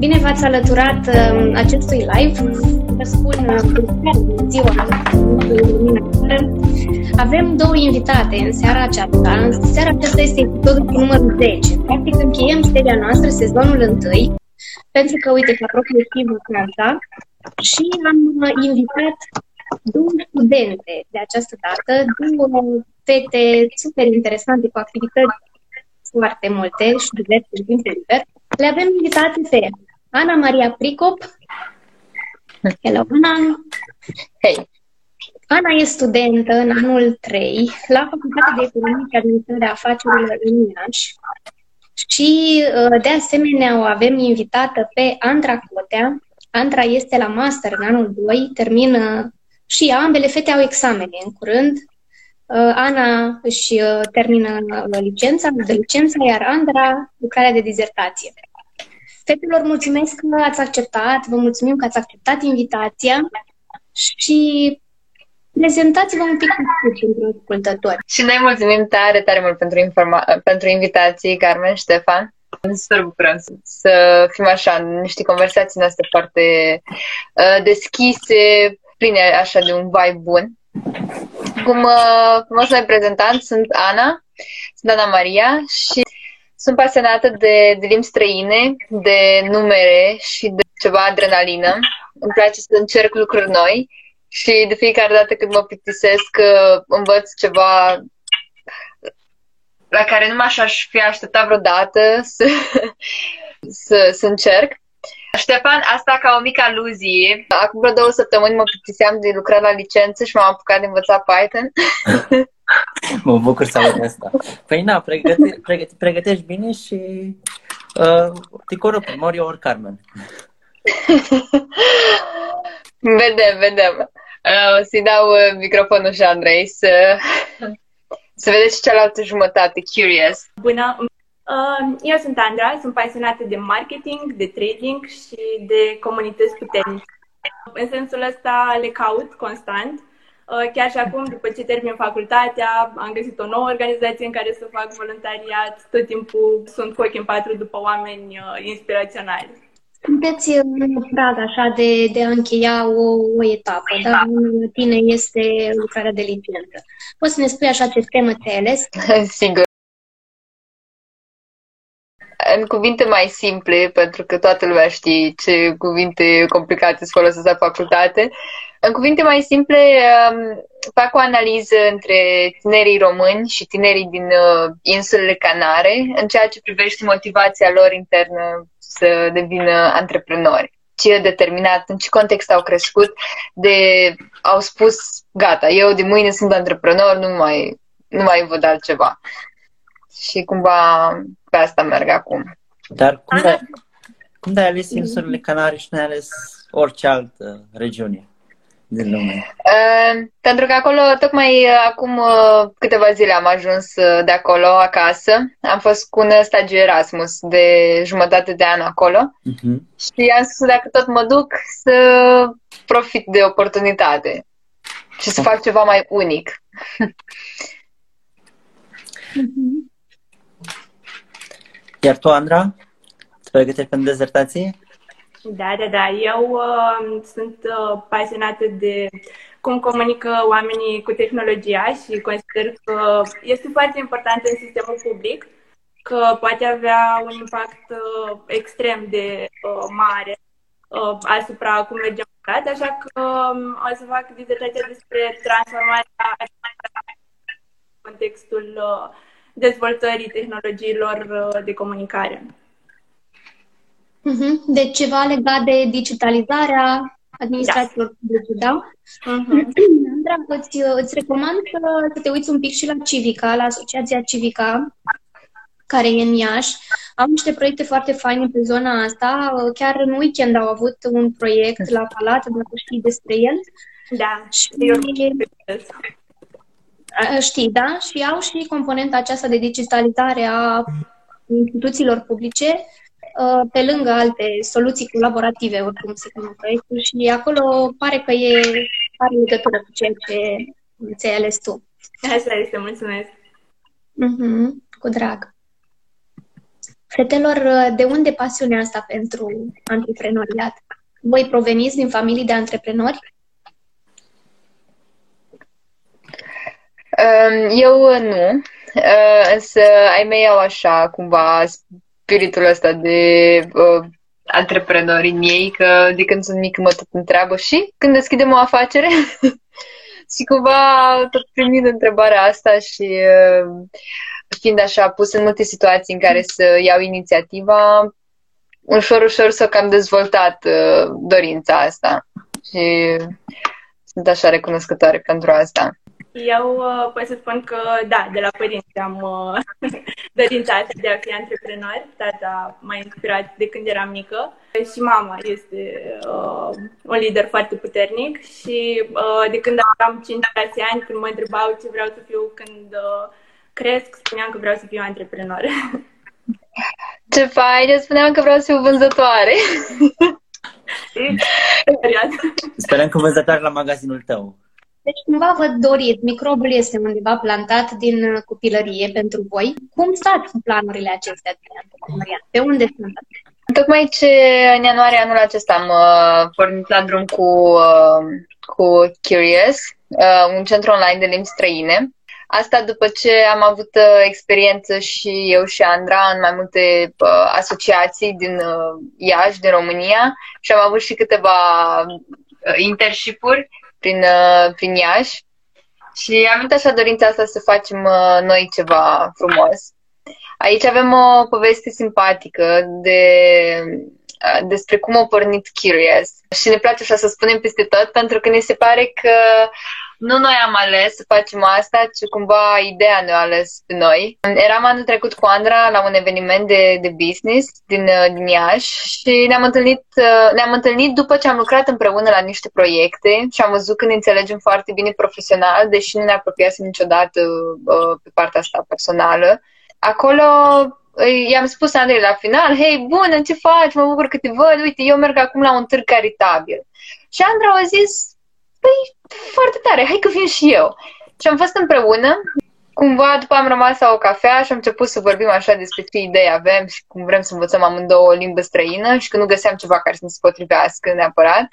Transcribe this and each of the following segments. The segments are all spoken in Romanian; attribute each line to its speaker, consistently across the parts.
Speaker 1: Bine v-ați alăturat uh, acestui live. Vă spun uh, ziua Avem două invitate în seara aceasta. În seara aceasta este episodul cu numărul 10. Practic încheiem seria noastră, sezonul 1, pentru că, uite, se apropie și vacanța și am uh, invitat două studente de această dată, două fete super interesante cu activități foarte multe și diverse în timp liber. Le avem invitate pe Ana Maria Pricop. Hello, Ana!
Speaker 2: Hei!
Speaker 1: Ana e studentă în anul 3 la Facultatea de Economie și Administrare a Afacerilor în Iași și uh, de asemenea o avem invitată pe Andra Cotea. Andra este la master în anul 2, termină și ambele fete au examene în curând. Uh, Ana își uh, termină licența, de licență, iar Andra lucrarea de dizertație. Fetelor, mulțumesc că ați acceptat, vă mulțumim că ați acceptat invitația și prezentați-vă un pic pentru ascultători.
Speaker 2: Și noi mulțumim tare, tare mult pentru, informa- pentru invitații, Carmen, Ștefan. Ne super bucurăm să, să fim așa, niște conversații noastre foarte uh, deschise, pline așa de un vibe bun. Cum, uh, cum o să ne prezentam, sunt Ana, sunt Ana Maria și sunt pasionată de, de limbi străine, de numere și de ceva adrenalină. Îmi place să încerc lucruri noi și de fiecare dată când mă plictisesc învăț ceva la care nu m-aș fi așteptat vreodată să, să, să încerc. Ștefan, asta ca o mică aluzie. Acum vreo două săptămâni mă plictiseam de lucrat la licență și m-am apucat de învățat Python.
Speaker 3: mă bucur să aud asta. Păi na, pregăte, pregăte, pregătești bine și uh, te corup, Mario ori Carmen.
Speaker 2: vedem, vedem. Uh, o să-i dau uh, microfonul și Andrei să, să vedeți cealaltă jumătate, curious.
Speaker 4: Bună! Uh, eu sunt Andra, sunt pasionată de marketing, de trading și de comunități puternice. În sensul ăsta le caut constant. Uh, chiar și acum, după ce termin facultatea, am găsit o nouă organizație în care să fac voluntariat. Tot timpul sunt cu ochii în patru după oameni inspiraționali.
Speaker 1: Sunteți în prag așa de, de a încheia o, o etapă, dar în tine este lucrarea de licență. Poți să ne spui așa ce temă te ales?
Speaker 2: Sigur. În cuvinte mai simple, pentru că toată lumea știe ce cuvinte complicate se folosesc la facultate, în cuvinte mai simple, um, fac o analiză între tinerii români și tinerii din uh, insulele Canare în ceea ce privește motivația lor internă să devină antreprenori. Ce determinat, în ce context au crescut, de au spus, gata, eu de mâine sunt antreprenor, nu mai, nu mai văd altceva. Și cumva pe asta merg acum.
Speaker 3: Dar cum de, cum de ai ales insulele Canare și nu ai ales orice altă regiune? Din lume?
Speaker 2: Uh, pentru că acolo, tocmai uh, acum uh, câteva zile am ajuns uh, de acolo, acasă. Am fost cu un stagiu Erasmus de jumătate de an acolo uh-huh. și am spus dacă tot mă duc să profit de oportunitate și să fac ceva mai unic.
Speaker 3: Iar tu, Andra, te pregătești pentru dezertație?
Speaker 4: Da, da, da. Eu uh, sunt uh, pasionată de cum comunică oamenii cu tehnologia și consider că este foarte important în sistemul public, că poate avea un impact uh, extrem de uh, mare uh, asupra cum mergem în așa că um, o să fac dizertația despre transformarea în contextul uh, dezvoltării tehnologiilor uh, de comunicare.
Speaker 1: Uh-huh. Deci ceva legat de digitalizarea administrațiilor da. publice, da? Uh-huh. Andra, îți, îți recomand să, să te uiți un pic și la Civica, la Asociația Civica, care e în Iași. Am niște proiecte foarte faine pe zona asta. Chiar în weekend au avut un proiect la Palat, dacă știi despre el.
Speaker 4: Da,
Speaker 1: și Știi, da? Și au și componenta aceasta de digitalizare a instituțiilor publice Uh, pe lângă alte soluții colaborative, oricum se cheamă proiectul, și acolo pare că e are legătură cu ceea ce ți-ai ales tu.
Speaker 4: Asta este, mulțumesc!
Speaker 1: Mm-hmm, cu drag! Fetelor, de unde pasiunea asta pentru antreprenoriat? Voi proveniți din familii de antreprenori?
Speaker 2: Eu nu, însă ai mei au așa cumva spiritul ăsta de uh, antreprenori în ei, că de când sunt mic mă tot întreabă și când deschidem o afacere și cumva tot primind întrebarea asta și uh, fiind așa pus în multe situații în care să iau inițiativa, ușor, ușor s-a cam dezvoltat uh, dorința asta și sunt așa recunoscătoare pentru asta.
Speaker 4: Eu uh, pot să spun că, da, de la părinți am uh, dorința asta de a fi antreprenor. Tata m-a inspirat de când eram mică și mama este uh, un lider foarte puternic și uh, de când am 5-6 ani, când mă întrebau ce vreau să fiu când uh, cresc, spuneam că vreau să fiu antreprenor.
Speaker 2: Ce fain, spuneam că vreau să fiu vânzătoare.
Speaker 3: Sperăm că vânzătoare la magazinul tău.
Speaker 1: Deci cumva vă doriți, microbul este undeva plantat din copilărie pentru voi. Cum stați cu planurile acestea de antreprenoriat? Pe unde sunt?
Speaker 2: Tocmai ce în ianuarie anul acesta am uh, pornit la drum cu, uh, cu Curious, uh, un centru online de limbi străine. Asta după ce am avut uh, experiență și eu și Andra în mai multe uh, asociații din uh, Iași, din România și am avut și câteva uh, internship-uri prin, uh, prin Iași și am avut așa dorința asta să facem uh, noi ceva frumos. Aici avem o poveste simpatică de, uh, despre cum a pornit Curious și ne place așa să spunem peste tot pentru că ne se pare că nu noi am ales să facem asta, ci cumva ideea ne-a ales pe noi. Eram anul trecut cu Andra la un eveniment de, de business din, din Iași și ne-am întâlnit, ne-am întâlnit după ce am lucrat împreună la niște proiecte și am văzut că ne înțelegem foarte bine profesional, deși nu ne apropiasem niciodată pe partea asta personală. Acolo i-am spus Andrei la final, hei, bună, ce faci? Mă bucur că te văd, uite, eu merg acum la un târg caritabil. Și Andra a zis, păi, foarte tare, hai că vin și eu. Și am fost împreună, cumva după am rămas la o cafea și am început să vorbim așa despre ce idei avem și cum vrem să învățăm amândouă o limbă străină și că nu găseam ceva care să ne se potrivească neapărat.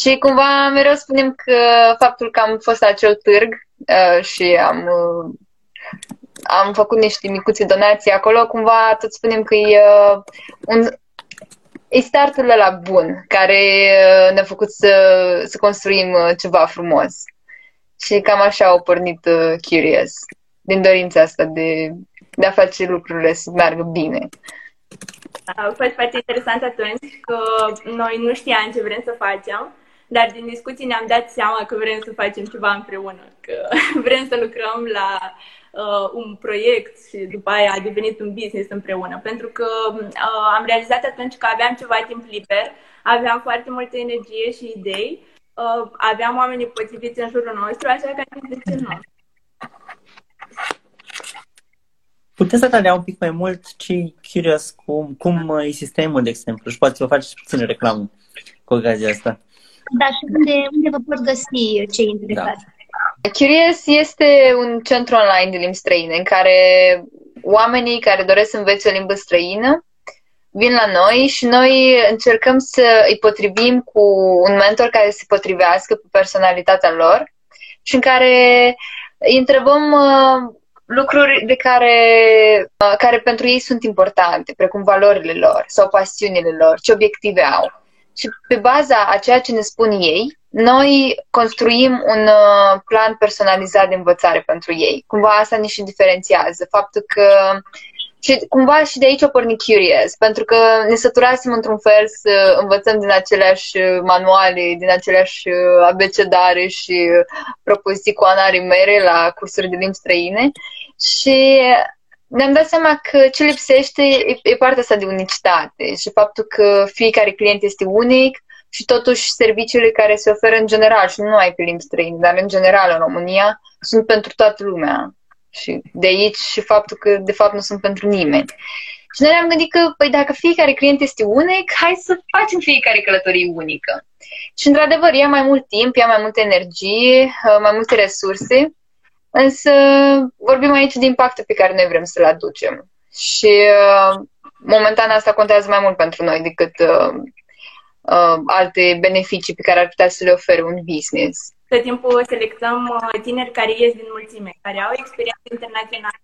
Speaker 2: Și cumva mereu spunem că faptul că am fost la acel târg uh, și am, uh, am făcut niște micuțe donații acolo, cumva tot spunem că e uh, un, e startul la bun, care uh, ne-a făcut să, să construim uh, ceva frumos. Și cam așa au pornit uh, Curious, din dorința asta de, de a face lucrurile să meargă bine.
Speaker 4: A fost foarte interesant atunci că noi nu știam ce vrem să facem, dar din discuții ne-am dat seama că vrem să facem ceva împreună, că vrem să lucrăm la uh, un proiect și după aia a devenit un business împreună. Pentru că uh, am realizat atunci că aveam ceva timp liber, aveam foarte multă energie și idei, uh, aveam oamenii potriviți în jurul nostru, așa că am zis de ce nu.
Speaker 3: Puteți să dea un pic mai mult ce curios cum, cum e sistemul, de exemplu, și poate să vă faceți puțin reclamă cu ocazia asta.
Speaker 1: Da, și unde, unde vă pot găsi cei interesați? Da.
Speaker 2: Curious este un centru online de limbi străine în care oamenii care doresc să învețe o limbă străină vin la noi și noi încercăm să îi potrivim cu un mentor care se potrivească cu personalitatea lor și în care îi întrebăm uh, lucruri de care, uh, care pentru ei sunt importante, precum valorile lor sau pasiunile lor, ce obiective au. Și pe baza a ceea ce ne spun ei, noi construim un uh, plan personalizat de învățare pentru ei. Cumva asta ne și diferențiază. Faptul că și cumva și de aici o porni Curious, pentru că ne săturasem într-un fel să învățăm din aceleași manuale, din aceleași uh, abecedare și propoziții cu Ana Rimere la cursuri de limbi străine și ne-am dat seama că ce lipsește e, e partea asta de unicitate și faptul că fiecare client este unic și totuși serviciile care se oferă în general, și nu numai pe limbi străine, dar în general în România, sunt pentru toată lumea. Și de aici și faptul că de fapt nu sunt pentru nimeni. Și noi ne-am gândit că, păi dacă fiecare client este unic, hai să facem fiecare călătorie unică. Și într-adevăr, ia mai mult timp, ia mai multă energie, mai multe resurse, Însă vorbim aici de impactul pe care noi vrem să-l aducem. Și uh, momentan asta contează mai mult pentru noi decât uh, uh, alte beneficii pe care ar putea să le ofere un business.
Speaker 4: Tot timpul selectăm uh, tineri care ies din mulțime, care au experiență internațională,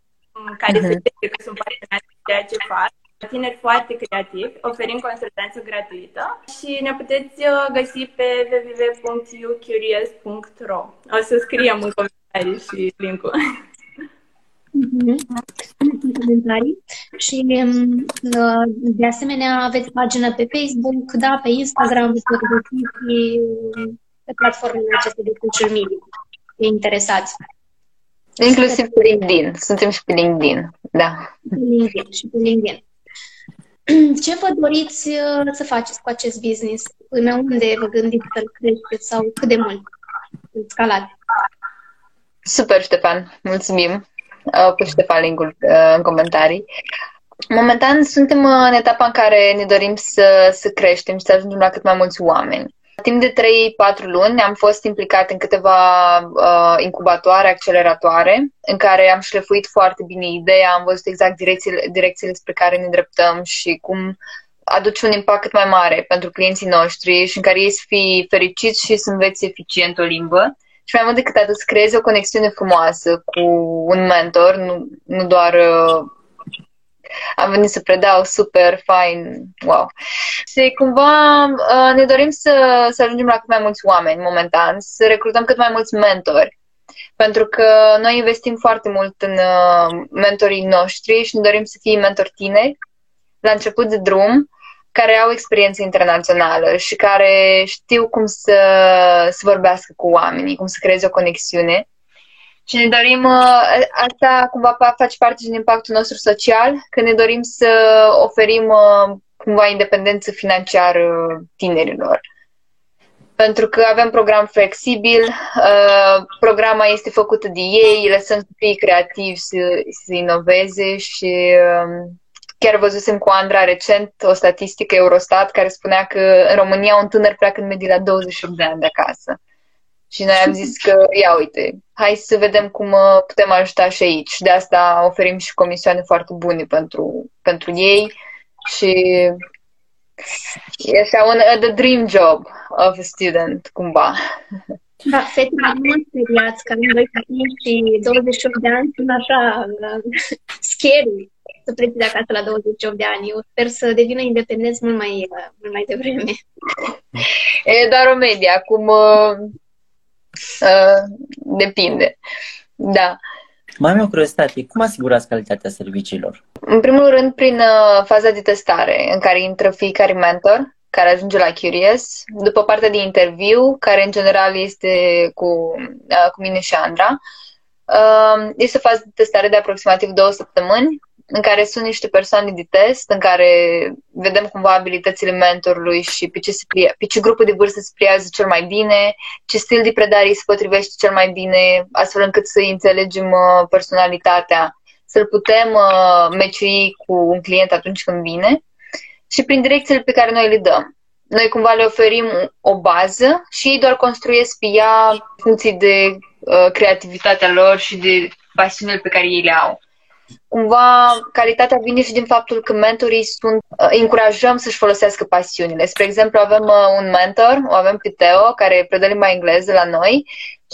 Speaker 4: care uh-huh. se că sunt pasionați de ceea ce fac tineri foarte creativi, oferim consultanță gratuită și ne puteți uh, găsi pe www.youcurious.ro. O să scriem în comentarii și link-ul.
Speaker 1: Mm-hmm. comentarii și um, uh, de asemenea aveți pagină pe Facebook, da, pe Instagram, pe pe platformele acestea de social media. E interesați.
Speaker 2: Inclusiv pe LinkedIn. Suntem și pe LinkedIn, da.
Speaker 1: Pe LinkedIn și pe LinkedIn. Ce vă doriți uh, să faceți cu acest business? Până unde vă gândiți să-l creșteți sau cât de mult scalați?
Speaker 2: Super, Ștefan. Mulțumim. Au pus Ștefan link uh, în comentarii. Momentan suntem în etapa în care ne dorim să, să creștem și să ajungem la cât mai mulți oameni. Timp de 3-4 luni am fost implicat în câteva uh, incubatoare, acceleratoare, în care am șlefuit foarte bine ideea, am văzut exact direcțiile, direcțiile spre care ne dreptăm și cum aduce un impact cât mai mare pentru clienții noștri și în care ei să fie fericiți și să învețe eficient o limbă. Și mai mult decât atât, să creeze o conexiune frumoasă cu un mentor, nu, nu doar uh, am venit să predau super fain, wow. Și cumva uh, ne dorim să, să ajungem la cât mai mulți oameni momentan, să recrutăm cât mai mulți mentori. Pentru că noi investim foarte mult în uh, mentorii noștri și ne dorim să fie mentori tineri la început de drum, care au experiență internațională și care știu cum să, să vorbească cu oamenii, cum să creeze o conexiune și ne dorim, uh, asta cumva face parte din impactul nostru social, că ne dorim să oferim uh, cumva independență financiară tinerilor. Pentru că avem program flexibil, uh, programa este făcută de ei, lăsăm să fie creativi, să, să inoveze și um, chiar văzusem cu Andra recent o statistică Eurostat care spunea că în România un tânăr pleacă în medie la 28 de ani de acasă. Și noi am zis că, ia uite, hai să vedem cum uh, putem ajuta și aici. De asta oferim și comisioane foarte bune pentru, pentru ei și e așa un uh, the dream job of a student, cumva.
Speaker 1: Da, fetele nu mă speriați, că am doi copii și 28 de ani sunt așa uh, scary să pleci de acasă la 28 de ani. Eu sper să devină independenți mult mai, uh, mult mai devreme.
Speaker 2: E doar o medie. Acum uh, Uh, depinde. Da.
Speaker 3: Mai am o curiozitate. Cum asigurați calitatea serviciilor?
Speaker 2: În primul rând, prin uh, faza de testare, în care intră fiecare mentor, care ajunge la Curious, după partea de interviu, care în general este cu, uh, cu mine și Andra. Uh, este o fază de testare de aproximativ două săptămâni, în care sunt niște persoane de test, în care vedem cumva abilitățile mentorului și pe ce, se plia, pe ce grupul de vârstă se pliază cel mai bine, ce stil de predare se potrivește cel mai bine, astfel încât să înțelegem uh, personalitatea, să-l putem uh, meciui cu un client atunci când vine și prin direcțiile pe care noi le dăm. Noi cumva le oferim o bază și ei doar construiesc pe ea funcții de uh, creativitatea lor și de pasiunile pe care ei le au cumva calitatea vine și din faptul că mentorii sunt, uh, încurajăm să-și folosească pasiunile. Spre exemplu, avem uh, un mentor, o avem pe Teo, care predă limba engleză la noi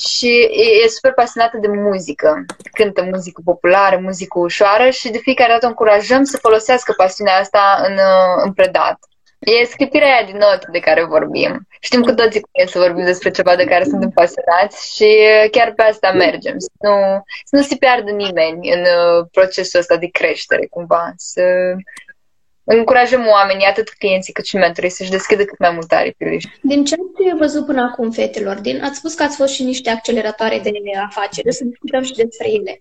Speaker 2: și e, e super pasionată de muzică. Cântă muzică populară, muzică ușoară și de fiecare dată o încurajăm să folosească pasiunea asta în, uh, în predat. E scripirea aia din note de care vorbim. Știm cu toții cum e să vorbim despre ceva de care suntem pasionați și chiar pe asta mergem. Să nu, să nu se piardă nimeni în uh, procesul ăsta de creștere, cumva. Să încurajăm oamenii, atât clienții cât și mentorii, să-și deschidă cât mai multe aripi.
Speaker 1: Din ce ați văzut până acum, fetelor? Din, ați spus că ați fost și niște acceleratoare de afaceri, să discutăm și despre ele.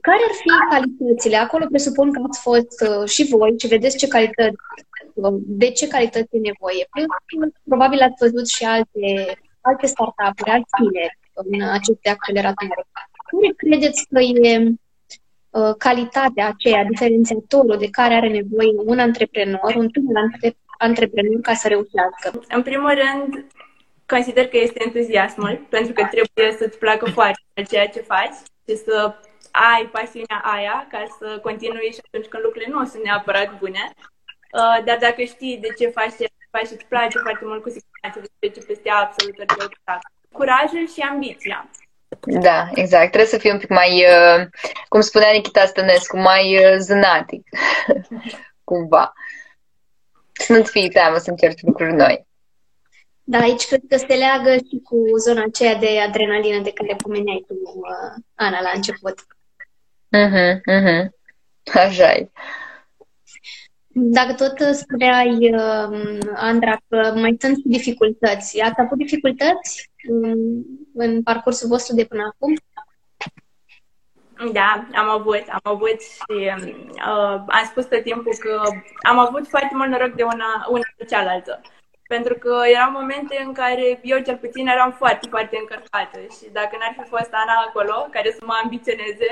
Speaker 1: Care ar fi calitățile? Acolo presupun că ați fost uh, și voi și vedeți ce calități de ce calități e nevoie. Plus, probabil ați văzut și alte, alte startup-uri, alți tineri în aceste acceleratoare. Care credeți că e uh, calitatea aceea, diferențiatorul de care are nevoie un antreprenor, un tânăr antreprenor ca să reușească?
Speaker 4: În primul rând, consider că este entuziasmul, pentru că trebuie să-ți placă foarte ceea ce faci și să ai pasiunea aia ca să continui și atunci când lucrurile nu sunt neapărat bune. Uh, dar dacă știi de ce faci ce faci și îți place foarte mult, cu siguranță de ce peste absolut orice obstacol. Curajul și ambiția.
Speaker 2: Da, exact. Trebuie să fii un pic mai, uh, cum spunea Nikita Stănescu, mai uh, zânatic, cumva. Să nu-ți fii teamă să încerci lucruri noi.
Speaker 1: Da, aici cred că se leagă și cu zona aceea de adrenalină de care pomeneai tu, uh, Ana, la început.
Speaker 2: Mhm, mhm. Așa e.
Speaker 1: Dacă tot spuneai, uh, Andra, că mai sunt dificultăți, ați avut dificultăți um, în parcursul vostru de până acum?
Speaker 4: Da, am avut, am avut și uh, am spus tot timpul că am avut foarte mult noroc de una, una de cealaltă. Pentru că erau momente în care eu cel puțin eram foarte, foarte încărcată și dacă n-ar fi fost Ana acolo, care să mă ambiționeze,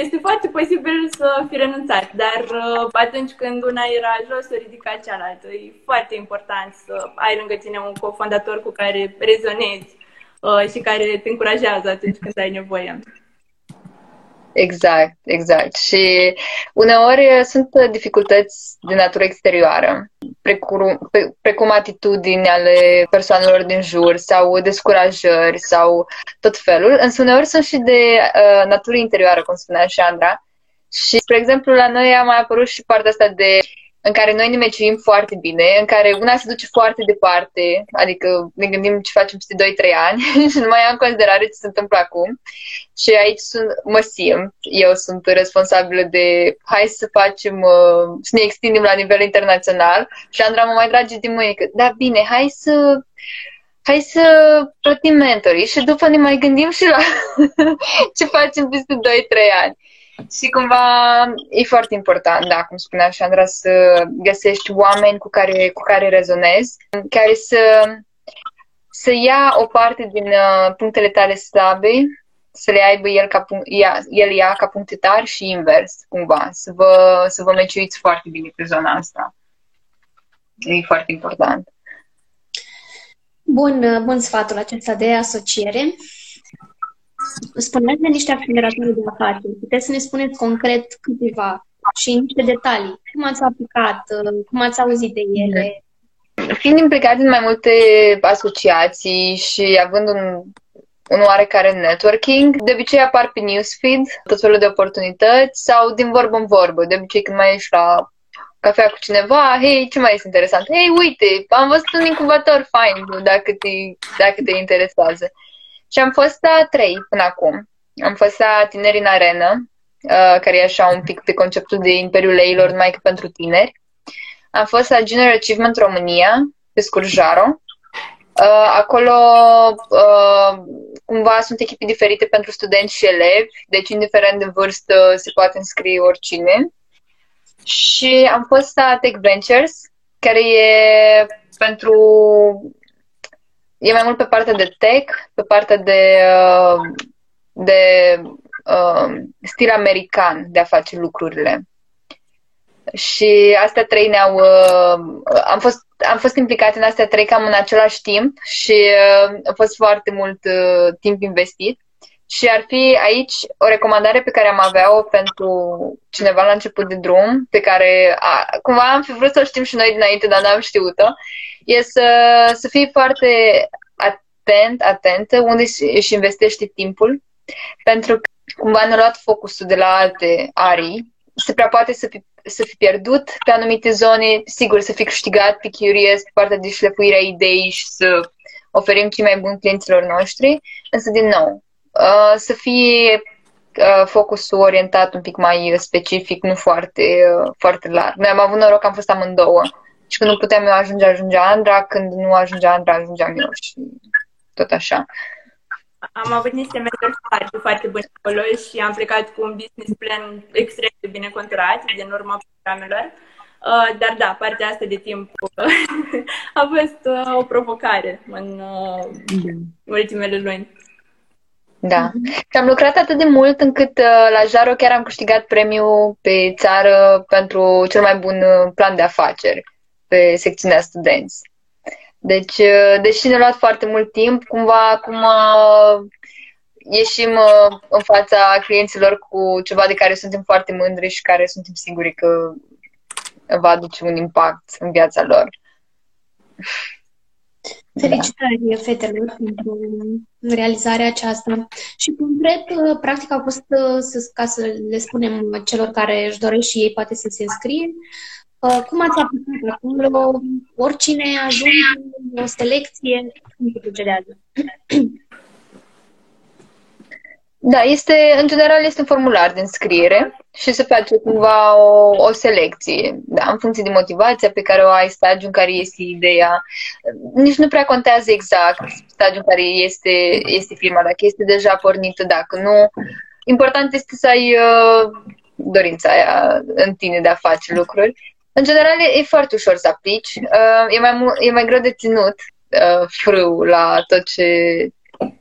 Speaker 4: este foarte posibil să fi renunțat. Dar uh, atunci când una era jos, o ridica cealaltă. E foarte important să ai lângă tine un cofondator cu care rezonezi uh, și care te încurajează atunci când ai nevoie.
Speaker 2: Exact, exact. Și uneori sunt dificultăți de natură exterioară, precum, precum atitudini ale persoanelor din jur sau descurajări sau tot felul, însă uneori sunt și de uh, natură interioară, cum spunea și Andra. Și, spre exemplu, la noi a mai apărut și partea asta de în care noi ne meciuim foarte bine, în care una se duce foarte departe, adică ne gândim ce facem peste 2-3 ani și nu mai am în considerare ce se întâmplă acum. Și aici sunt, mă simt, eu sunt responsabilă de hai să facem, uh, să ne extindem la nivel internațional și Andra mă mai trage din mâine că da, bine, hai să hai să plătim mentorii și după ne mai gândim și la ce facem peste 2-3 ani. Și cumva e foarte important, da, cum spunea Sandra, să găsești oameni cu care, cu care rezonezi, care să, să ia o parte din uh, punctele tale slabe, să le aibă el, ca, ia, el ia ca puncte tari și invers, cumva, să vă, să vă meciuiți foarte bine pe zona asta. E foarte important.
Speaker 1: Bun, bun sfatul acesta de asociere. Spuneați de niște acceleratori de afaceri. Puteți să ne spuneți concret câteva și niște detalii. Cum ați aplicat, cum ați auzit de ele?
Speaker 2: Fiind implicat în mai multe asociații și având un, un oarecare networking, de obicei apar pe newsfeed tot felul de oportunități sau din vorbă în vorbă. De obicei când mai ești la cafea cu cineva, hei, ce mai este interesant? Hei, uite, am văzut un incubator fain, dacă te, dacă te interesează. Și am fost la trei până acum. Am fost la Tineri în Arenă, uh, care e așa un pic pe conceptul de Imperiul Leilor, numai că pentru tineri. Am fost la Junior Achievement România, pe Scurjaro. Uh, acolo uh, cumva sunt echipe diferite pentru studenți și elevi, deci indiferent de vârstă se poate înscrie oricine. Și am fost la Tech Ventures, care e pentru e mai mult pe partea de tech, pe partea de, uh, de uh, stil american de a face lucrurile. Și astea trei ne-au... Uh, am, fost, am fost implicate în astea trei cam în același timp și uh, a fost foarte mult uh, timp investit. Și ar fi aici o recomandare pe care am avea-o pentru cineva la început de drum, pe care a, cumva am fi vrut să o știm și noi dinainte, dar n-am știut-o, e să, să fii foarte atent, atentă unde își investește timpul, pentru că cumva ne-a luat focusul de la alte arii, se prea poate să fi, să fi pierdut pe anumite zone, sigur să fi câștigat pe curious, pe partea de șlefuirea idei și să oferim cei mai buni clienților noștri, însă din nou, uh, să fie uh, focusul orientat un pic mai specific, nu foarte, uh, foarte larg. Noi am avut noroc că am fost amândouă și când nu puteam eu ajunge, ajungea Andra, când nu ajungea Andra, ajungeam eu și tot așa.
Speaker 4: Am avut niște mentori foarte, foarte buni acolo și am plecat cu un business plan extrem de bine conturat din urma programelor. Uh, dar da, partea asta de timp a fost uh, o provocare în uh, ultimele luni.
Speaker 2: Da. Și am lucrat atât de mult încât uh, la Jaro chiar am câștigat premiul pe țară pentru cel mai bun uh, plan de afaceri pe secțiunea studenți. Deci, uh, deși ne-a luat foarte mult timp, cumva acum uh, ieșim uh, în fața clienților cu ceva de care suntem foarte mândri și care suntem siguri că va aduce un impact în viața lor.
Speaker 1: Felicitări da. fetelor pentru realizarea aceasta. Și concret, uh, practic a fost, uh, ca să le spunem celor care își doresc și ei poate să se înscrie, uh, cum ați aplicat acolo? Oricine ajunge o selecție, cum se procedează?
Speaker 2: Da, este, în general este un formular de înscriere și se face cumva o, o selecție, da, în funcție de motivația pe care o ai, stagiul în care este ideea. Nici nu prea contează exact stagiul în care este, este firma, dacă este deja pornită, dacă nu. Important este să ai uh, dorința aia în tine de a face lucruri. În general, e, e foarte ușor să aplici. Uh, e, mai, e mai greu de ținut uh, frâu la tot ce,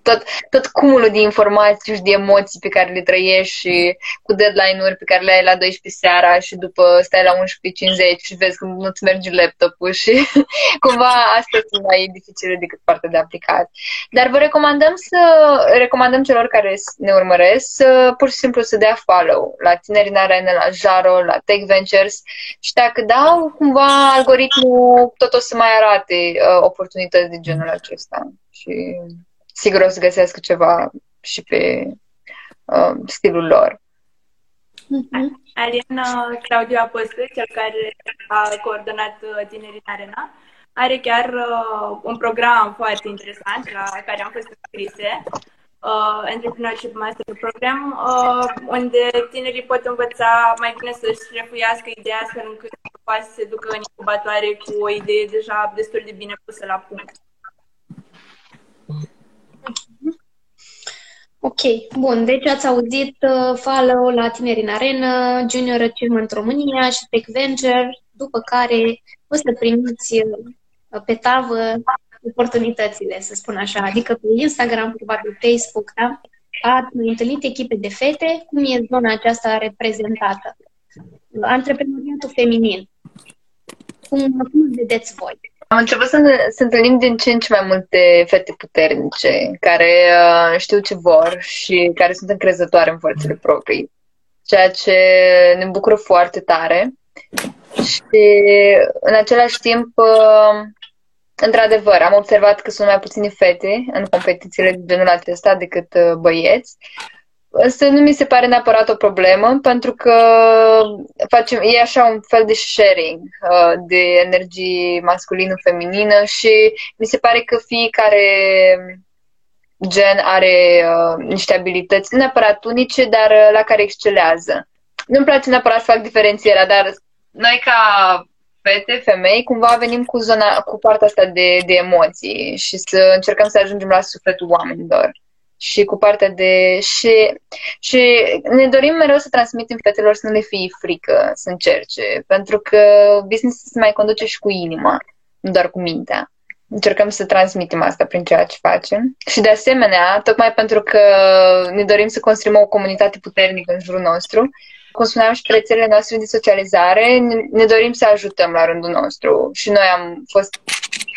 Speaker 2: tot, tot cumulul de informații și de emoții pe care le trăiești și cu deadline-uri pe care le ai la 12 seara și după stai la 11.50 și vezi că nu-ți merge laptopul și cumva asta sunt mai dificile decât partea de aplicat. Dar vă recomandăm să recomandăm celor care ne urmăresc să pur și simplu să dea follow la Tinerii în Arena, la Jaro, la Tech Ventures și dacă dau, cumva algoritmul tot o să mai arate uh, oportunități de genul acesta. Și sigur o să găsească ceva și pe uh, stilul lor.
Speaker 4: Mm-hmm. Ariana Claudiu Apostol, cel care a coordonat uh, Tinerii în Arena, are chiar uh, un program foarte interesant la care am fost înscrise, uh, Entrepreneurship Master Program, uh, unde tinerii pot învăța mai bine să-și șlefuiască ideea astfel încât să se ducă în incubatoare cu o idee deja destul de bine pusă la punct.
Speaker 1: Ok, bun. Deci ați auzit uh, follow la Tineri în Arenă, Junior Achievement România și Tech Venture, după care o să primiți uh, pe tavă oportunitățile, să spun așa, adică pe Instagram, probabil Facebook, da? Ați întâlnit echipe de fete, cum e zona aceasta reprezentată? Antreprenoriatul feminin. Cum, cum vedeți voi?
Speaker 2: Am început să, ne, să întâlnim din ce în ce mai multe fete puternice care uh, știu ce vor și care sunt încrezătoare în forțele proprii, ceea ce ne bucură foarte tare. Și în același timp, uh, într-adevăr, am observat că sunt mai puține fete în competițiile de genul acesta decât uh, băieți. Asta nu mi se pare neapărat o problemă, pentru că facem, e așa un fel de sharing uh, de energie masculină-feminină și mi se pare că fiecare gen are uh, niște abilități, nu neapărat unice, dar uh, la care excelează. Nu-mi place neapărat să fac diferențierea, dar noi ca fete, femei, cumva venim cu, zona, cu partea asta de, de emoții și să încercăm să ajungem la sufletul oamenilor și cu partea de... Și, și ne dorim mereu să transmitem fetelor să nu le fie frică să încerce, pentru că business se mai conduce și cu inima, nu doar cu mintea. Încercăm să transmitem asta prin ceea ce facem. Și de asemenea, tocmai pentru că ne dorim să construim o comunitate puternică în jurul nostru, cum spuneam și pe rețelele noastre de socializare, ne dorim să ajutăm la rândul nostru. Și noi am fost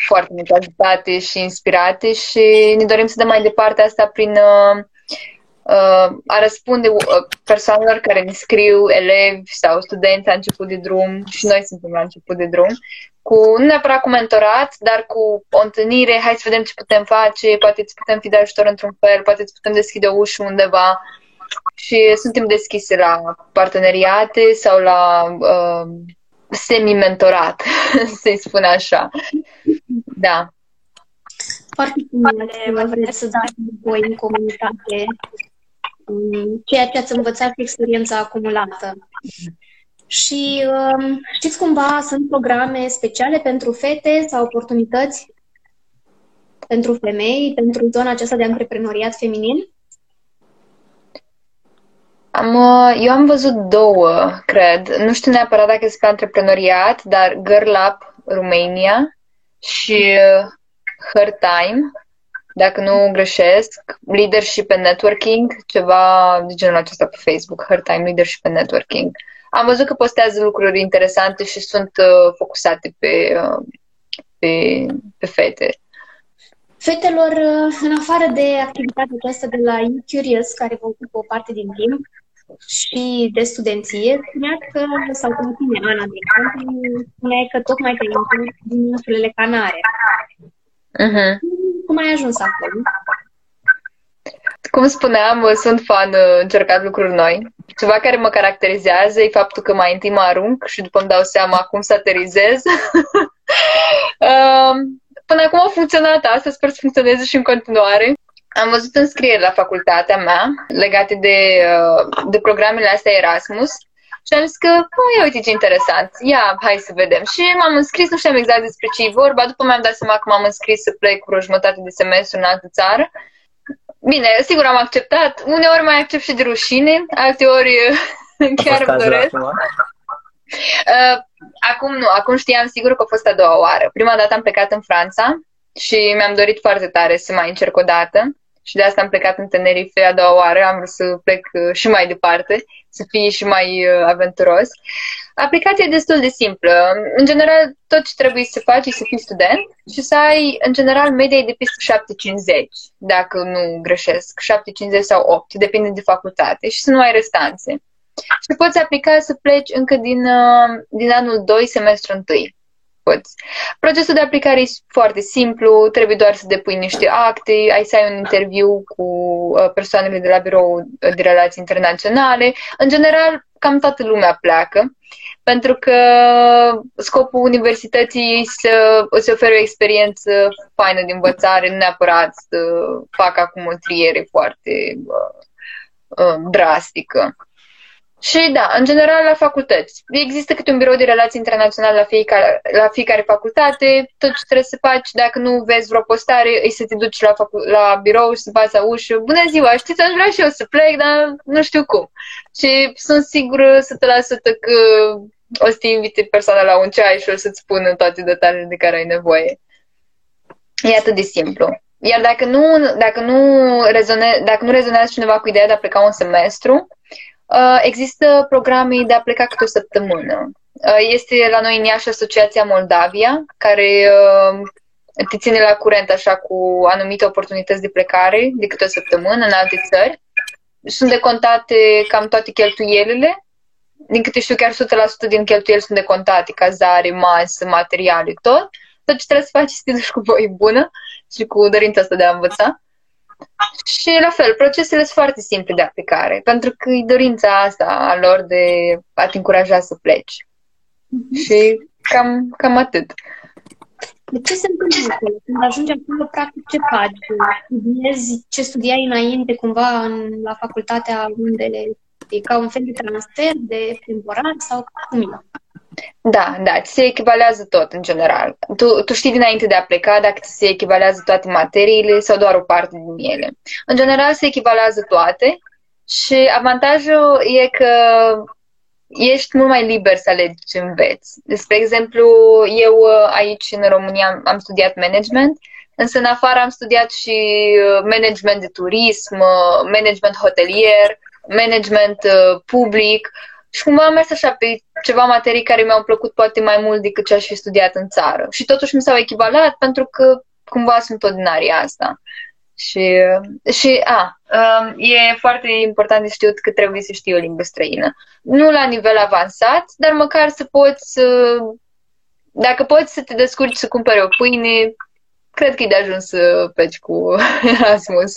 Speaker 2: foarte multe ajutate și inspirate și ne dorim să dăm mai departe asta prin uh, uh, a răspunde uh, persoanelor care ne scriu, elevi sau studenți la început de drum și noi suntem la început de drum, cu nu neapărat cu mentorat, dar cu o întâlnire, hai să vedem ce putem face, poate îți putem fi de ajutor într-un fel, poate îți putem deschide o ușă undeva. Și suntem deschise la parteneriate sau la uh, semi-mentorat, să-i spun așa. Da.
Speaker 1: Foarte frumos vreți să dați voi în comunitate um, ceea ce ați învățat cu experiența acumulată. Și um, știți cumva, sunt programe speciale pentru fete sau oportunități pentru femei, pentru zona aceasta de antreprenoriat feminin?
Speaker 2: Am, uh, eu am văzut două, cred. Nu știu neapărat dacă este pe antreprenoriat, dar Girl Up Romania și uh, Her Time, dacă nu greșesc, Leadership and Networking, ceva de genul acesta pe Facebook, Her Time Leadership and Networking. Am văzut că postează lucruri interesante și sunt uh, focusate pe, uh, pe, pe fete.
Speaker 1: Fetelor, în afară de activitatea aceasta de la E-Curious, care vă ocupă o parte din timp, și de studenție, spunea că, sau cum tine, Ana, de exemplu, spunea că tocmai te ai din insulele Canare. Uh-huh. Cum ai ajuns acolo?
Speaker 2: Cum spuneam, sunt fan uh, încercat lucruri noi. Ceva care mă caracterizează e faptul că mai întâi mă arunc și după îmi dau seama cum să aterizez. Um, până acum a funcționat asta, sper să funcționeze și în continuare. Am văzut înscrieri la facultatea mea legate de, uh, de programele astea Erasmus și am zis că, oh, ia uite ce interesant, ia, hai să vedem. Și m-am înscris, nu știam exact despre ce e vorba, după mi-am dat seama că m-am înscris să plec vreo jumătate de semestru în altă țară. Bine, sigur am acceptat, uneori mai accept și de rușine, alteori chiar îmi doresc. Uh, acum nu, acum știam sigur că a fost a doua oară. Prima dată am plecat în Franța și mi-am dorit foarte tare să mai încerc o dată și de asta am plecat în Tenerife a doua oară, am vrut să plec uh, și mai departe, să fie și mai uh, aventuros. Aplicația e destul de simplă. În general, tot ce trebuie să faci e să fii student și să ai, în general, media de peste 750, dacă nu greșesc, 750 sau 8, depinde de facultate, și să nu ai restanțe. Și poți aplica să pleci încă din, uh, din anul 2, semestru 1 poți. Procesul de aplicare e foarte simplu, trebuie doar să depui niște acte, ai să ai un interviu cu uh, persoanele de la birou de relații internaționale. În general, cam toată lumea pleacă, pentru că scopul universității e să îți ofere o experiență faină de învățare, nu neapărat să facă acum o triere foarte uh, uh, drastică. Și da, în general la facultăți. Există câte un birou de relații internaționale la fiecare, la fiecare facultate. Tot ce trebuie să faci, dacă nu vezi vreo postare, e să te duci la, facu- la birou și să bați la ușă. Bună ziua, știți, aș vrea și eu să plec, dar nu știu cum. Și sunt sigură să te lasă că o să te invite persoana la un ceai și o să-ți spună toate detaliile de care ai nevoie. E atât de simplu. Iar dacă nu, dacă nu, rezone, dacă nu rezonează cineva cu ideea de a pleca un semestru, Uh, există programe de a pleca câte o săptămână. Uh, este la noi în Iași Asociația Moldavia, care uh, te ține la curent așa cu anumite oportunități de plecare de câte o săptămână în alte țări. Sunt decontate cam toate cheltuielile. Din câte știu, chiar 100% din cheltuieli sunt decontate, cazare, masă, materiale, tot. Tot ce trebuie să faci este să te duci cu voi bună și cu dorința asta de a învăța. Și la fel, procesele sunt foarte simple de aplicare, pentru că e dorința asta a lor de a te încuraja să pleci. Mm-hmm. Și cam, cam atât.
Speaker 1: De ce se întâmplă acolo? Când ajungi acolo, practic, ce faci? Studiezi ce studiai înainte, cumva, în, la facultatea unde e ca un fel de transfer de temporar sau cum e?
Speaker 2: Da, da, ți se echivalează tot în general. Tu, tu știi dinainte de a pleca dacă ți se echivalează toate materiile sau doar o parte din ele. În general se echivalează toate și avantajul e că ești mult mai liber să alegi ce înveți. Despre exemplu, eu uh, aici în România am studiat management, însă în afară am studiat și uh, management de turism, uh, management hotelier, management public, și cumva am mers așa pe ceva materii care mi-au plăcut poate mai mult decât ce aș fi studiat în țară. Și totuși mi s-au echivalat pentru că cumva sunt tot din aria asta. Și, și a, um, e foarte important de știut că trebuie să știi o limbă străină. Nu la nivel avansat, dar măcar să poți, dacă poți să te descurci să cumperi o pâine, cred că e de ajuns să pleci cu Erasmus.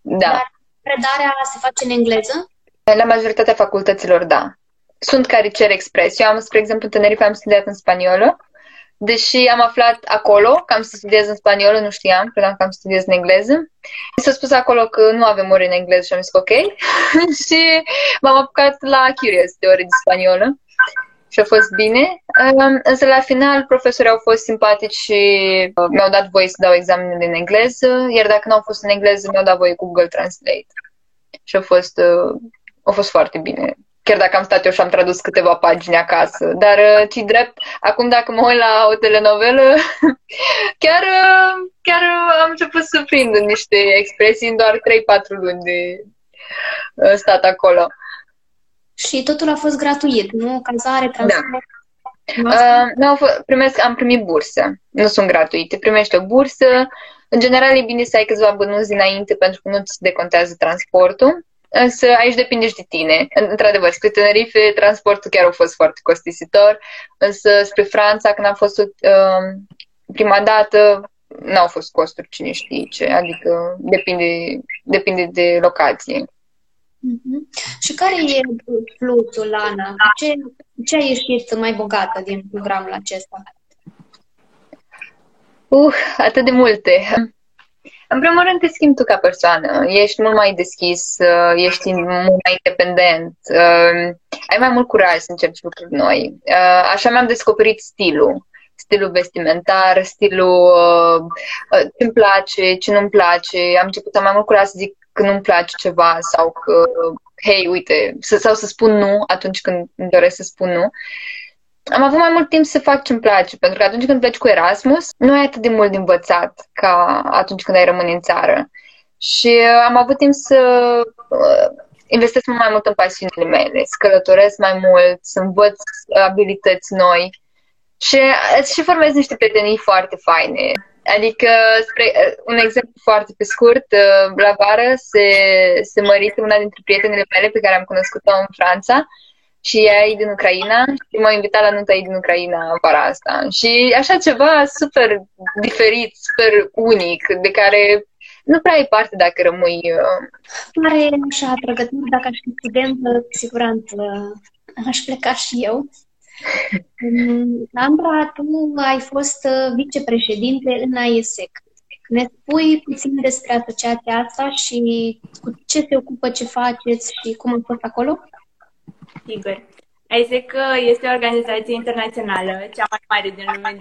Speaker 2: Da. Dar
Speaker 1: predarea se face în engleză?
Speaker 2: La majoritatea facultăților, da. Sunt care cer expres. Eu am, spre exemplu, în Tenerife am studiat în spaniolă, deși am aflat acolo că am să studiez în spaniolă, nu știam, credeam că am să studiez în engleză. Mi s-a spus acolo că nu avem ore în engleză și am zis ok. și m-am apucat la Curious de ore de spaniolă și a fost bine. Um, însă la final profesorii au fost simpatici și uh, mi-au dat voie să dau examenele în engleză, iar dacă nu au fost în engleză, mi-au dat voie cu Google Translate. Și a fost uh, a fost foarte bine. Chiar dacă am stat eu și am tradus câteva pagini acasă. Dar, uh, ci drept, acum dacă mă uit la o telenovelă, chiar, uh, chiar am început să prind niște expresii în doar 3-4 luni de uh, stat acolo.
Speaker 1: Și totul a fost gratuit, nu? Cazare, transport? Da.
Speaker 2: Uh, nu, primesc, am primit bursă. Nu sunt gratuite. Primești o bursă În general, e bine să ai câțiva bănuți dinainte pentru că nu ți decontează transportul. Însă aici depinde și de tine. Într-adevăr, spre Tenerife, transportul chiar a fost foarte costisitor, însă spre Franța, când am fost uh, prima dată, n-au fost costuri cine știe ce, adică depinde, depinde de locație.
Speaker 1: Mm-hmm. Și care e plusul, Ana? Ce, ce ai ieșit mai bogată din programul acesta?
Speaker 2: Uh, atât de multe. În primul rând te schimbi tu ca persoană. Ești mult mai deschis, uh, ești mult mai independent, uh, ai mai mult curaj să încerci lucruri noi. Uh, așa mi-am descoperit stilul. Stilul vestimentar, stilul ce îmi place, ce nu-mi place. Am început să am mai mult curaj să zic că nu-mi place ceva sau că, hei, uite, sau să spun nu atunci când îmi doresc să spun nu am avut mai mult timp să fac ce-mi place, pentru că atunci când pleci cu Erasmus, nu ai atât de mult de învățat ca atunci când ai rămâne în țară. Și uh, am avut timp să uh, investesc mai mult în pasiunile mele, să călătoresc mai mult, să învăț abilități noi și uh, și formez niște prietenii foarte faine. Adică, spre, un exemplu foarte pe scurt, la vară se, se mărită una dintre prietenele mele pe care am cunoscut-o în Franța și ea e din Ucraina și m-a invitat la nunta ei din Ucraina în vara asta. Și așa ceva super diferit, super unic, de care nu prea ai parte dacă rămâi... Uh...
Speaker 1: Pare așa atrăgător, dacă aș fi studentă, cu siguranță aș pleca și eu. Andra, tu ai fost uh, vicepreședinte în AESEC. Ne spui puțin despre asociația asta și cu ce se ocupă, ce faceți și cum a fost acolo?
Speaker 4: Sigur. ISEC este o organizație internațională, cea mai mare din lume.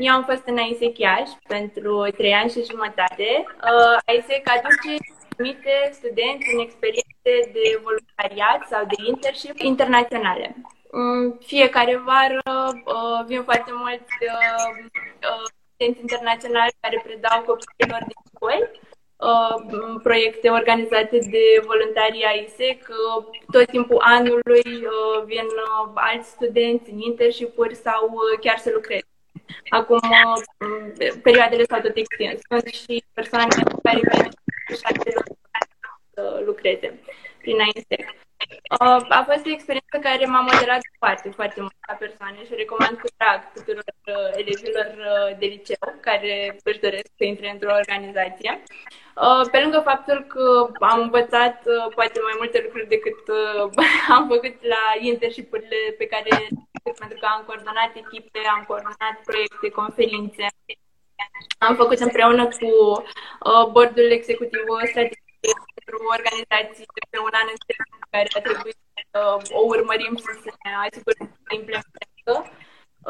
Speaker 4: Eu am fost în ISEC Iași pentru trei ani și jumătate. Uh, ISEC aduce anumite studenți în experiențe de voluntariat sau de internship internaționale. Um, fiecare vară uh, vin foarte mulți uh, studenți internaționali care predau copiilor din școli Uh, proiecte organizate de voluntarii AISEC. Uh, tot timpul anului uh, vin alți studenți în internship sau chiar să lucreze. Acum, perioadele s-au tot extins. Sunt și persoane care vin să lucreze prin AISEC. A fost o experiență care m-a modelat foarte, foarte mult ca persoană și recomand cu drag tuturor elevilor de liceu care își doresc să intre într-o organizație. Uh, pe lângă faptul că am învățat uh, poate mai multe lucruri decât uh, am făcut la internship-urile pe care pentru că am coordonat echipe, am coordonat proiecte, conferințe. Am făcut împreună cu bordul executiv o strategie pentru organizații pe un an întreg care a trebuit să o urmărim și să ne asigurăm că implementăm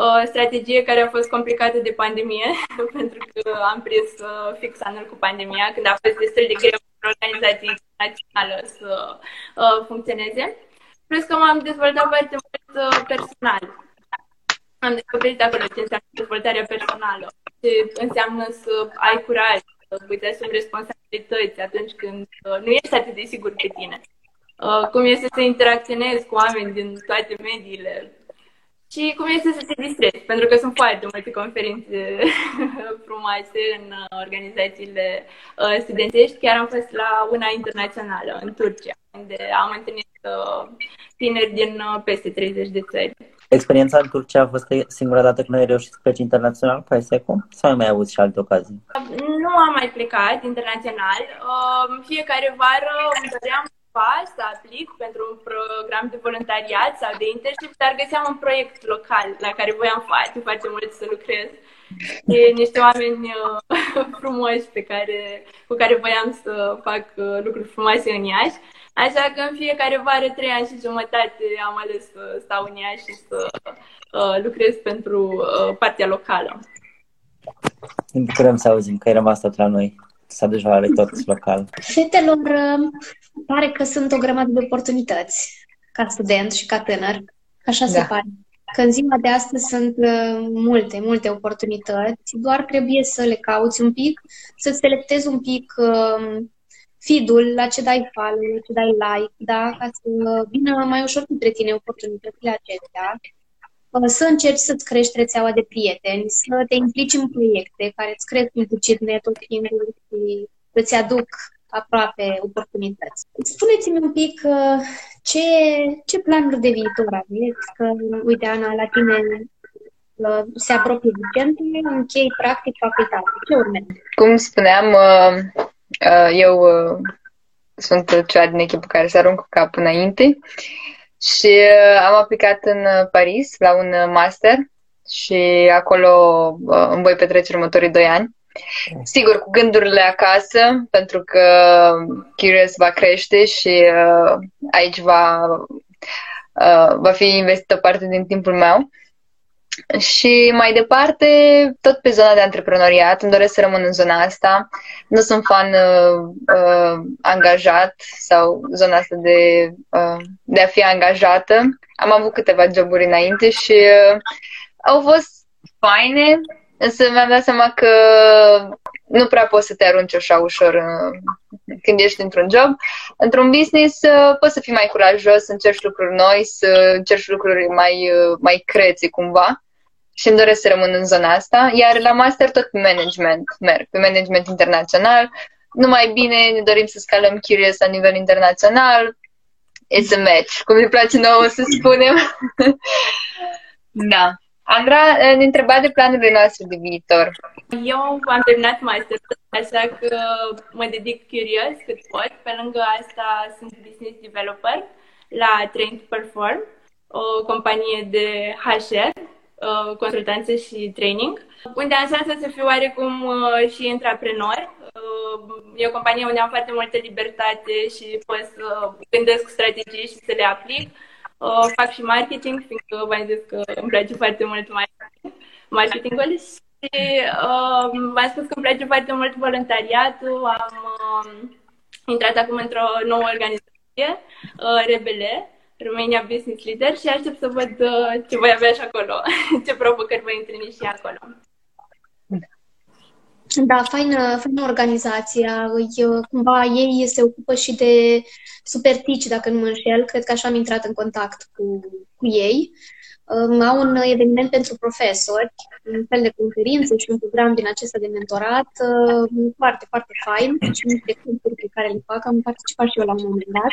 Speaker 4: o strategie care a fost complicată de pandemie, pentru că am prins uh, fix anul cu pandemia, când a fost destul de greu pentru organizații internațională să uh, funcționeze. Plus că m-am dezvoltat foarte mult uh, personal. Am descoperit acolo ce înseamnă dezvoltarea personală, ce înseamnă să ai curaj, să îți asumi responsabilități atunci când nu ești atât de sigur pe tine. Cum este să interacționezi cu oameni din toate mediile, și cum este să te distrezi, pentru că sunt foarte multe conferințe frumoase în uh, organizațiile uh, studențești. Chiar am fost la una internațională în Turcia, unde am întâlnit uh, tineri din peste 30 de țări.
Speaker 3: Experiența în Turcia a fost singura dată când ai reușit să pleci internațional cu ISECO sau ai mai avut și alte ocazii?
Speaker 4: Nu am mai plecat internațional. Fiecare vară îmi doream cumva să aplic pentru un program de voluntariat sau de internship, dar găseam un proiect local la care voiam foarte, foarte mult să lucrez. E niște oameni uh, frumoși pe care, cu care voiam să fac uh, lucruri frumoase în Iași. Așa că în fiecare vară, trei ani și jumătate, am ales să stau în Iași și să uh, lucrez pentru uh, partea locală.
Speaker 3: Ne bucurăm să auzim că ai rămas tot la noi s-a deja tot local.
Speaker 1: Fetelor, uh, pare că sunt o grămadă de oportunități ca student și ca tânăr. Așa da. se pare. Că în ziua de astăzi sunt uh, multe, multe oportunități, doar trebuie să le cauți un pic, să selectezi un pic uh, feed-ul, la ce dai follow, la ce dai like, da? ca să vină mai ușor către tine oportunitățile acestea. uh, să încerci să-ți crești rețeaua de prieteni, să te implici în proiecte care îți cresc implicit networking-ul și îți aduc aproape oportunități. Spuneți-mi un pic uh, ce, ce planuri de viitor aveți, că, uite, Ana, la tine uh, se apropie Vicente, închei practic facultate. Ce urmează?
Speaker 2: Cum spuneam, eu sunt cea din echipă care se aruncă capul înainte și am aplicat în Paris la un master și acolo îmi voi petrece următorii doi ani. Sigur, cu gândurile acasă, pentru că Curious va crește și uh, aici va, uh, va fi investită parte din timpul meu. Și mai departe, tot pe zona de antreprenoriat, îmi doresc să rămân în zona asta. Nu sunt fan uh, uh, angajat sau zona asta de, uh, de a fi angajată. Am avut câteva joburi înainte și uh, au fost faine, însă mi-am dat seama că nu prea poți să te arunci așa ușor uh, când ești într-un job. Într-un business uh, poți să fii mai curajos, să încerci lucruri noi, să încerci lucruri mai, uh, mai crețe cumva și îmi doresc să rămân în zona asta. Iar la master tot pe management merg, pe management internațional. Numai bine ne dorim să scalăm Curious la nivel internațional. It's a match, cum ne place nouă să spunem. da. Andra ne întreba de planurile noastre de viitor.
Speaker 4: Eu am terminat master, așa că mă dedic curios cât pot. Pe lângă asta sunt business developer la Train to Perform, o companie de HR, uh, consultanță și training, unde am șansa să fiu oarecum uh, și antreprenor. Uh, e o companie unde am foarte multă libertate și pot să gândesc strategii și să le aplic Uh, fac și marketing, fiindcă v-am zis că îmi place foarte mult marketingul și uh, v-am spus că îmi place foarte mult voluntariatul. Am uh, intrat acum într-o nouă organizație, uh, Rebele, Romania Business Leader și aștept să văd uh, ce voi avea și acolo, ce provocări voi întâlni și acolo.
Speaker 1: Da, faină, faină organizația. Cumva ei se ocupă și de supertici, dacă nu mă înșel. Cred că așa am intrat în contact cu, cu ei. Um, au un eveniment pentru profesori, un fel de conferință și un program din acesta de mentorat um, foarte, foarte fain și niște cursuri pe care le fac. Am participat și eu la un moment dat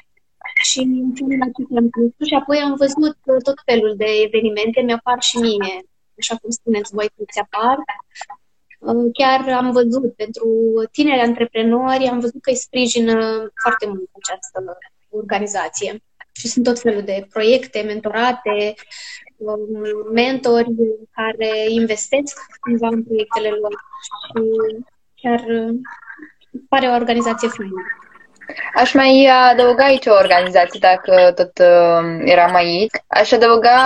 Speaker 1: și în la ce am și apoi am văzut tot felul de evenimente, mi-apar și mie, așa cum spuneți voi, că ți apar Chiar am văzut pentru tineri antreprenori, am văzut că îi sprijină foarte mult această organizație. Și sunt tot felul de proiecte, mentorate, um, mentori care investesc cumva în proiectele lor și chiar pare o organizație faină.
Speaker 2: Aș mai adăuga aici o organizație, dacă tot uh, eram aici. Aș adăuga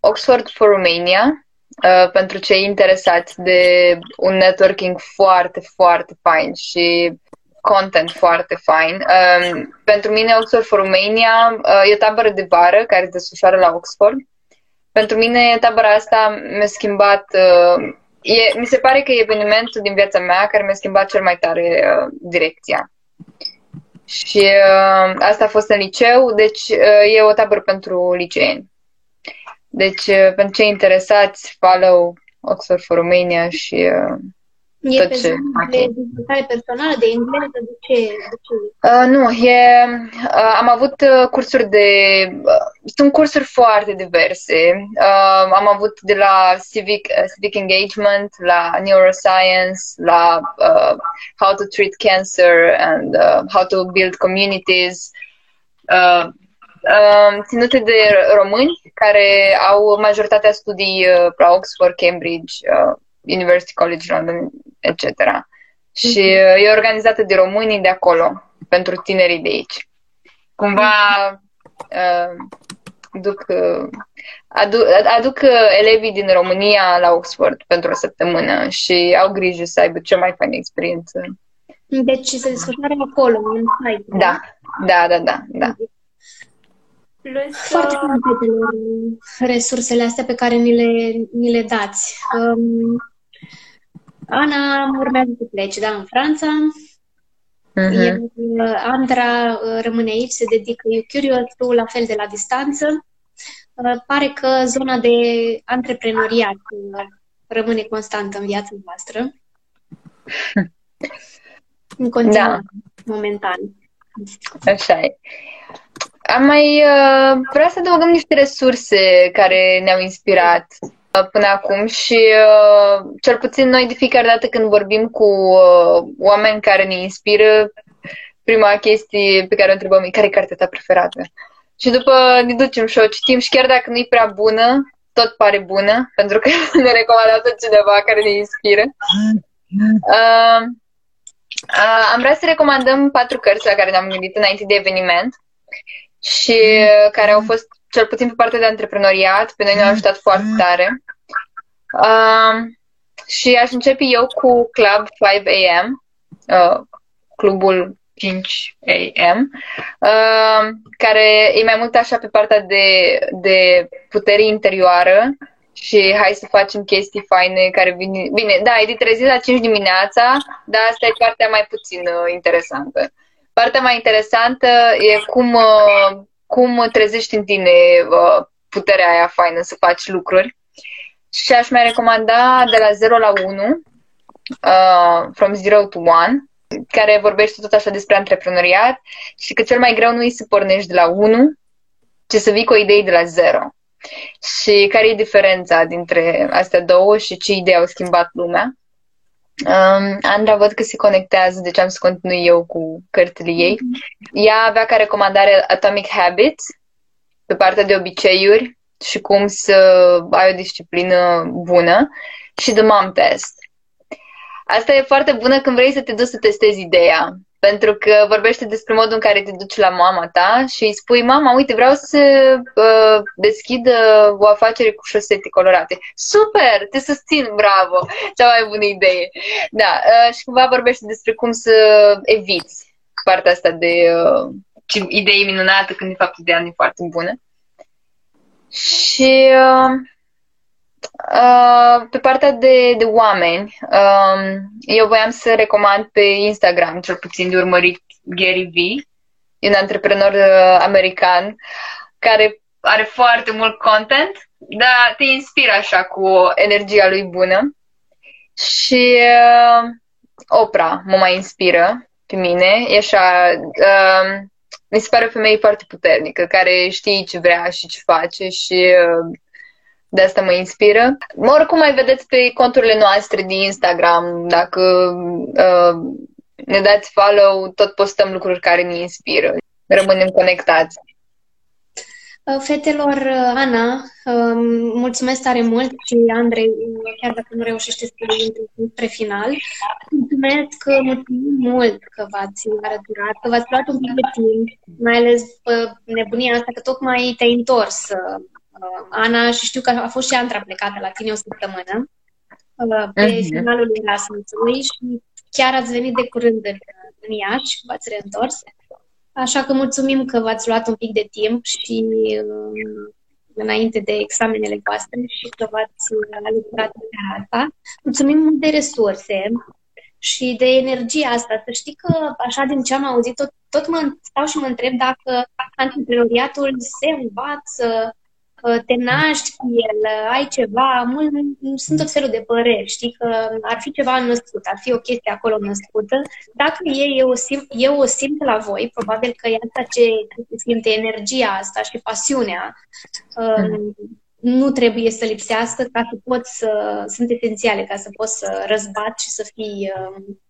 Speaker 2: Oxford for Romania, Uh, pentru cei interesați de un networking foarte, foarte fain și content foarte fain. Uh, pentru mine Oxford for Romania uh, e o tabără de vară care se desfășoară la Oxford. Pentru mine tabăra asta mi-a schimbat, uh, e, mi se pare că e evenimentul din viața mea care mi-a schimbat cel mai tare uh, direcția. Și uh, asta a fost în liceu, deci uh, e o tabără pentru liceeni. Deci, uh, pentru cei interesați, follow Oxford for Romania și uh,
Speaker 1: E tot pe ce de dezvoltare personală, de engleză, de ce? De ce?
Speaker 2: Uh, nu, e, uh, am avut uh, cursuri de... Uh, sunt cursuri foarte diverse. Uh, am avut de la civic, uh, civic engagement, la neuroscience, la uh, how to treat cancer and uh, how to build communities. Uh, uh, ținute de români care au majoritatea studii uh, la Oxford, Cambridge, uh, University College London, etc. Și uh, e organizată de românii de acolo, pentru tinerii de aici. Cumva uh, duc, uh, aduc, aduc elevii din România la Oxford pentru o săptămână și au grijă să aibă cea mai faină experiență.
Speaker 1: Deci se desfășoară acolo, în site.
Speaker 2: Da, da, da, da. da.
Speaker 1: Plus, Foarte uh... resursele astea pe care ni le, ni le dați. Um, Ana urmează să plece, da, în Franța. Uh-huh. Iar uh, Andra uh, rămâne aici, se dedică You Curious, tu la fel de la distanță. uh, pare că zona de antreprenoriat rămâne constantă în viața voastră. În continuare, da. momentan.
Speaker 2: Așa e. Am mai uh, vrea să adăugăm niște resurse care ne-au inspirat uh, până acum și uh, cel puțin noi de fiecare dată când vorbim cu uh, oameni care ne inspiră, prima chestie pe care o întrebăm e care e cartea ta preferată? Și după ne ducem și o citim și chiar dacă nu e prea bună, tot pare bună, pentru că ne recomandă cineva care ne inspiră. Uh, uh, am vrea să recomandăm patru cărți la care ne-am gândit înainte de eveniment și uh, care au fost, cel puțin pe partea de antreprenoriat, pe noi ne-au ajutat foarte tare. Uh, și aș începe eu cu Club 5 AM, uh, clubul 5 AM, uh, care e mai mult așa pe partea de, de putere interioară și hai să facem chestii faine care vine... Bine, da, e de trezit la 5 dimineața, dar asta e partea mai puțin uh, interesantă. Partea mai interesantă e cum, uh, cum trezești în tine uh, puterea aia faină să faci lucruri. Și aș mai recomanda de la 0 la 1, uh, From Zero to One, care vorbește tot așa despre antreprenoriat și că cel mai greu nu e să pornești de la 1, ci să vii cu o idee de la 0. Și care e diferența dintre astea două și ce idei au schimbat lumea. Um, Andra văd că se conectează, deci am să continui eu cu cărțile ei. Ea avea ca recomandare Atomic Habits, pe partea de obiceiuri și cum să ai o disciplină bună și The Mom Test. Asta e foarte bună când vrei să te duci să testezi ideea. Pentru că vorbește despre modul în care te duci la mama ta și îi spui, mama, uite, vreau să uh, deschid uh, o afacere cu șosete colorate. Super, te susțin, bravo, cea mai bună idee. Da, uh, și cumva vorbește despre cum să eviți partea asta de uh, idei minunată când de fapt ideea nu e foarte bună. Și uh, Uh, pe partea de, de oameni, uh, eu voiam să recomand pe Instagram, cel puțin de urmărit Gary V, un antreprenor uh, american care are foarte mult content, dar te inspiră așa cu energia lui bună. Și uh, Oprah mă mai inspiră pe mine. E așa, uh, mi se pare o femeie foarte puternică, care știe ce vrea și ce face și uh, de asta mă inspiră. Oricum mai vedeți pe conturile noastre din Instagram, dacă uh, ne dați follow, tot postăm lucruri care ne inspiră. Rămânem conectați.
Speaker 1: Uh, fetelor, uh, Ana, um, mulțumesc tare mult și Andrei, chiar dacă nu reușește să intru spre final, mulțumesc mulțumim mult că v-ați arăturat, că v-ați luat un pic de timp, mai ales nebunia asta că tocmai te-ai întors uh, Ana, și știu că a fost și Andra plecată la tine o săptămână uh, pe uh-huh. finalul Erasmusului și chiar ați venit de curând în, în Iași, v-ați reîntors. Așa că mulțumim că v-ați luat un pic de timp și uh, înainte de examenele voastre și că v-ați lucrat pe asta. Mulțumim mult de resurse și de energia asta. Să știi că, așa din ce am auzit, tot, tot mă stau și mă întreb dacă antreprenoriatul se învață, te naști cu el, ai ceva, mult, sunt tot felul de păreri, știi, că ar fi ceva născut, ar fi o chestie acolo născută. Dacă e, eu o, simt, eu o simt la voi, probabil că e asta ce simte energia asta și pasiunea. Um, nu trebuie să lipsească ca să poți să, sunt esențiale ca să poți să răzbați și să fii um,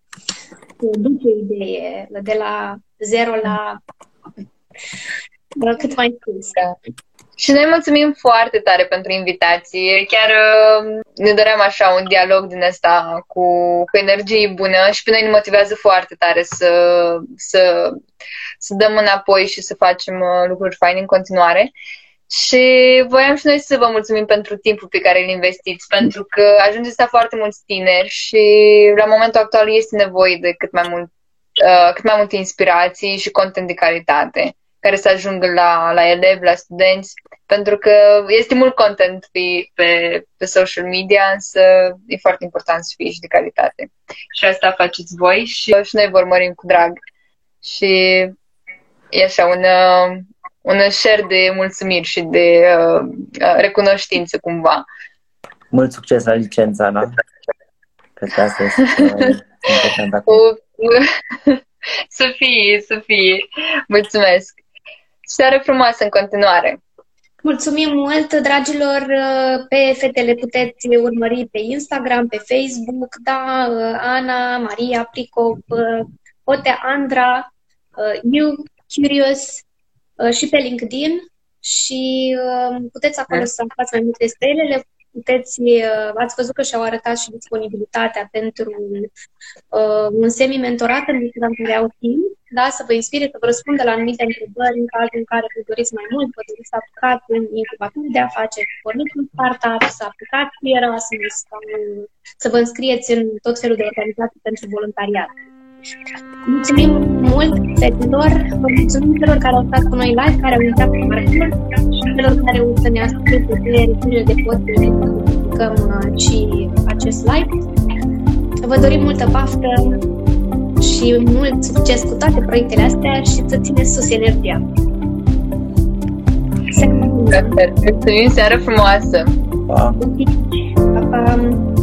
Speaker 1: duci o idee de la zero la cât mai sus.
Speaker 2: Și noi mulțumim foarte tare pentru invitație. Chiar uh, ne doream așa un dialog din asta cu, cu energie bună și pe noi ne motivează foarte tare să, să, să dăm înapoi și să facem uh, lucruri faine în continuare. Și voiam și noi să vă mulțumim pentru timpul pe care îl investiți, pentru că ajungeți la foarte mulți tineri și la momentul actual este nevoie de cât mai mult, uh, cât mai multe inspirații și content de calitate care să ajungă la, la elevi, la studenți, pentru că este mult content pe, pe, pe social media, însă e foarte important să fie și de calitate. Și asta faceți voi și, și noi vă urmărim cu drag. Și e așa un, un share de mulțumiri și de uh, uh, recunoștință cumva.
Speaker 3: Mult succes la licența, Ana. Cred că asta este uh, important acum.
Speaker 2: să fie, să fie. Mulțumesc. Seară frumoasă în continuare.
Speaker 1: Mulțumim mult, dragilor! Pe fetele puteți urmări pe Instagram, pe Facebook, da, Ana, Maria, Pricop, Ote Andra, You, Curious și pe LinkedIn și puteți acolo să aflați mai multe despre ele. Le puteți, uh, ați văzut că și-au arătat și disponibilitatea pentru uh, un semi-mentorat în care au timp, da, să vă inspire, să vă răspundă la anumite întrebări în cazul în care vă doriți mai mult, vă doriți să aplicați în incubatori de afaceri, porniți un startup, să aplicați cu Erasmus sau să vă înscrieți în tot felul de organizații pentru voluntariat. Mulțumim mult fetelor, vă mulțumim celor care au stat cu noi live, care au intrat pe parcurs și celor care o să ne asculte pe rețelele de podcast să publicăm uh, și acest live. Vă dorim multă baftă și mult succes cu toate proiectele astea și să țineți sus energia.
Speaker 2: Mulțumim, seară frumoasă!
Speaker 3: Pa!
Speaker 1: Pa, pa!